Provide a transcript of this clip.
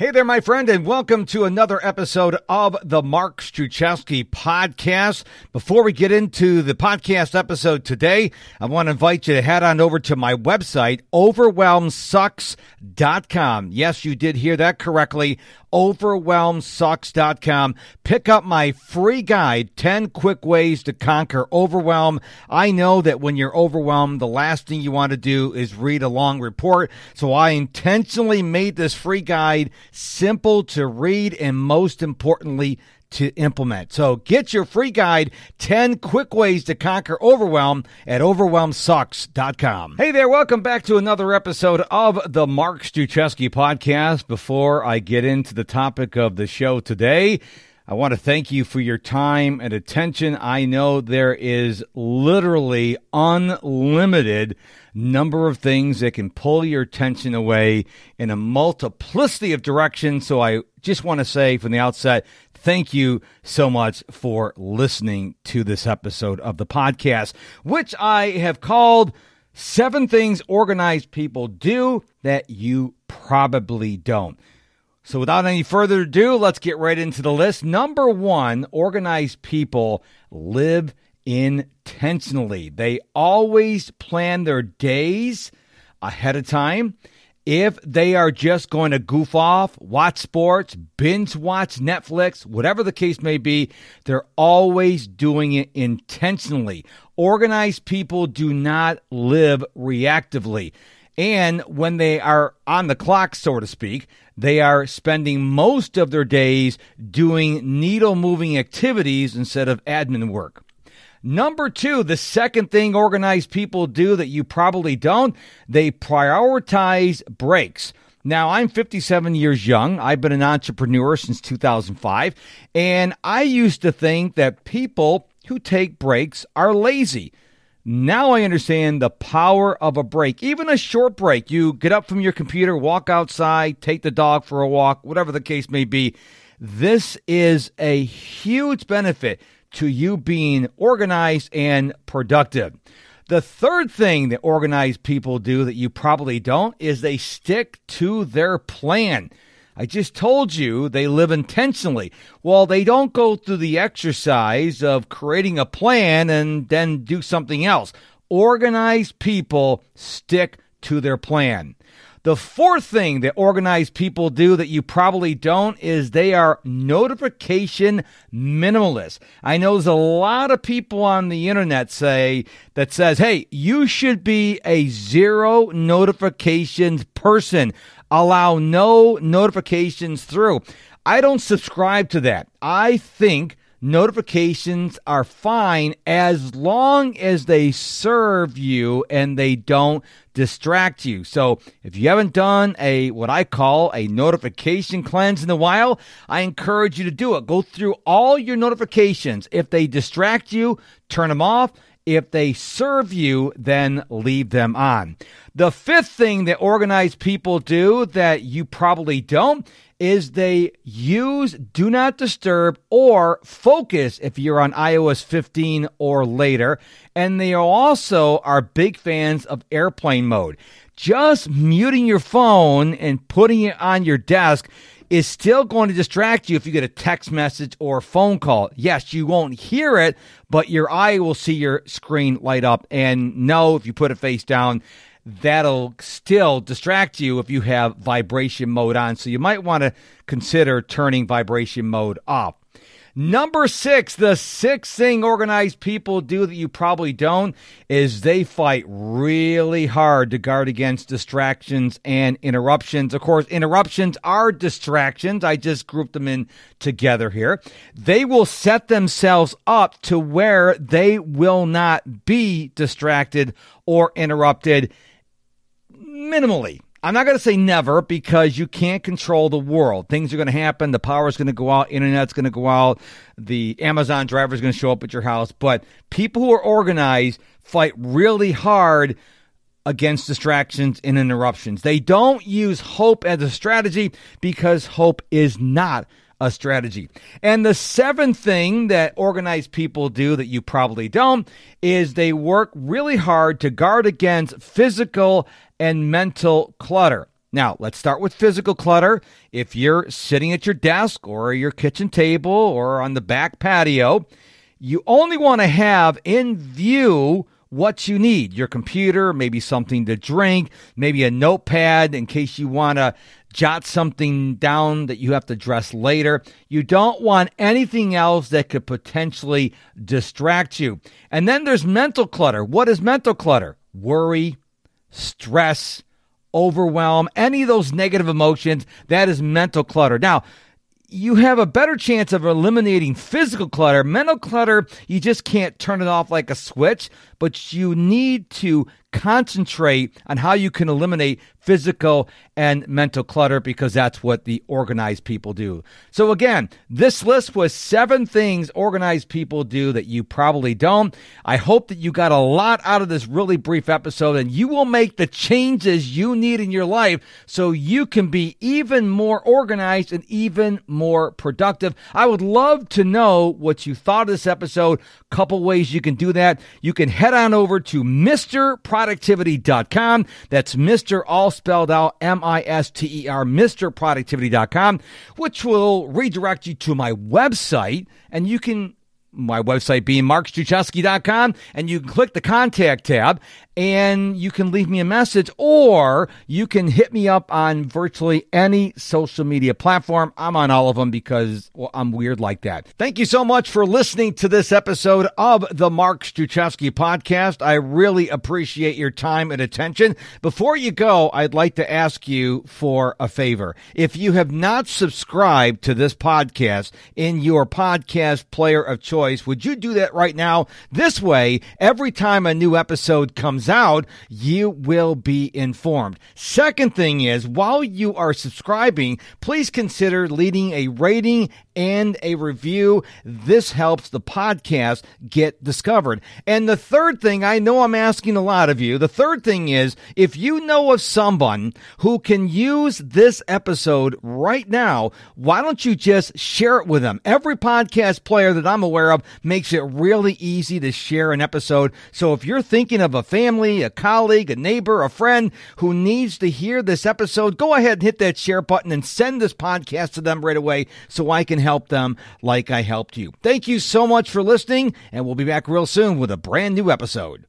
Hey there, my friend, and welcome to another episode of the Mark Struczewski podcast. Before we get into the podcast episode today, I want to invite you to head on over to my website, overwhelmsucks.com. Yes, you did hear that correctly overwhelmsucks.com. Pick up my free guide, 10 quick ways to conquer overwhelm. I know that when you're overwhelmed, the last thing you want to do is read a long report. So I intentionally made this free guide simple to read and most importantly, to implement. So get your free guide, 10 quick ways to conquer overwhelm at overwhelmsucks.com. Hey there, welcome back to another episode of the Mark Struczewski podcast. Before I get into the topic of the show today, I want to thank you for your time and attention. I know there is literally unlimited number of things that can pull your attention away in a multiplicity of directions. So I just want to say from the outset, thank you so much for listening to this episode of the podcast, which I have called Seven Things Organized People Do That You Probably Don't. So, without any further ado, let's get right into the list. Number one, organized people live intentionally. They always plan their days ahead of time. If they are just going to goof off, watch sports, binge watch Netflix, whatever the case may be, they're always doing it intentionally. Organized people do not live reactively. And when they are on the clock, so to speak, they are spending most of their days doing needle moving activities instead of admin work. Number two, the second thing organized people do that you probably don't, they prioritize breaks. Now, I'm 57 years young. I've been an entrepreneur since 2005. And I used to think that people who take breaks are lazy. Now I understand the power of a break, even a short break. You get up from your computer, walk outside, take the dog for a walk, whatever the case may be. This is a huge benefit to you being organized and productive. The third thing that organized people do that you probably don't is they stick to their plan. I just told you they live intentionally. Well, they don't go through the exercise of creating a plan and then do something else. Organized people stick to their plan. The fourth thing that organized people do that you probably don't is they are notification minimalists. I know there's a lot of people on the internet say that says, "Hey, you should be a zero notifications person. Allow no notifications through." I don't subscribe to that. I think notifications are fine as long as they serve you and they don't distract you. So if you haven't done a what I call a notification cleanse in a while, I encourage you to do it. Go through all your notifications. If they distract you, turn them off. If they serve you, then leave them on. The fifth thing that organized people do that you probably don't is they use do not disturb or focus if you're on iOS 15 or later. And they also are big fans of airplane mode. Just muting your phone and putting it on your desk is still going to distract you if you get a text message or a phone call. Yes, you won't hear it, but your eye will see your screen light up. And no, if you put it face down, that'll still distract you if you have vibration mode on. So you might want to consider turning vibration mode off. Number six, the sixth thing organized people do that you probably don't is they fight really hard to guard against distractions and interruptions. Of course, interruptions are distractions. I just grouped them in together here. They will set themselves up to where they will not be distracted or interrupted minimally. I'm not going to say never because you can't control the world. Things are going to happen. The power is going to go out. Internet's going to go out. The Amazon driver is going to show up at your house. But people who are organized fight really hard against distractions and interruptions. They don't use hope as a strategy because hope is not a strategy. And the seventh thing that organized people do that you probably don't is they work really hard to guard against physical and mental clutter. Now, let's start with physical clutter. If you're sitting at your desk or your kitchen table or on the back patio, you only want to have in view what you need your computer, maybe something to drink, maybe a notepad in case you want to jot something down that you have to address later. You don't want anything else that could potentially distract you. And then there's mental clutter. What is mental clutter? Worry, stress, overwhelm, any of those negative emotions. That is mental clutter. Now, you have a better chance of eliminating physical clutter. Mental clutter, you just can't turn it off like a switch, but you need to concentrate on how you can eliminate physical and mental clutter because that's what the organized people do. So, again, this list was seven things organized people do that you probably don't. I hope that you got a lot out of this really brief episode and you will make the changes you need in your life so you can be even more organized and even more productive. I would love to know what you thought of this episode. Couple ways you can do that. You can head on over to MrProductivity.com. That's Mr. All spelled out M I S T E R, MrProductivity.com, which will redirect you to my website and you can my website being markstruczewski.com and you can click the contact tab and you can leave me a message or you can hit me up on virtually any social media platform. I'm on all of them because well, I'm weird like that. Thank you so much for listening to this episode of the Mark Struczewski podcast. I really appreciate your time and attention. Before you go, I'd like to ask you for a favor. If you have not subscribed to this podcast in your podcast player of choice, would you do that right now? This way, every time a new episode comes out, you will be informed. Second thing is, while you are subscribing, please consider leaving a rating and a review. This helps the podcast get discovered. And the third thing, I know I'm asking a lot of you. The third thing is, if you know of someone who can use this episode right now, why don't you just share it with them? Every podcast player that I'm aware of makes it really easy to share an episode. So if you're thinking of a family, a colleague, a neighbor, a friend who needs to hear this episode, go ahead and hit that share button and send this podcast to them right away so I can help them like I helped you. Thank you so much for listening, and we'll be back real soon with a brand new episode.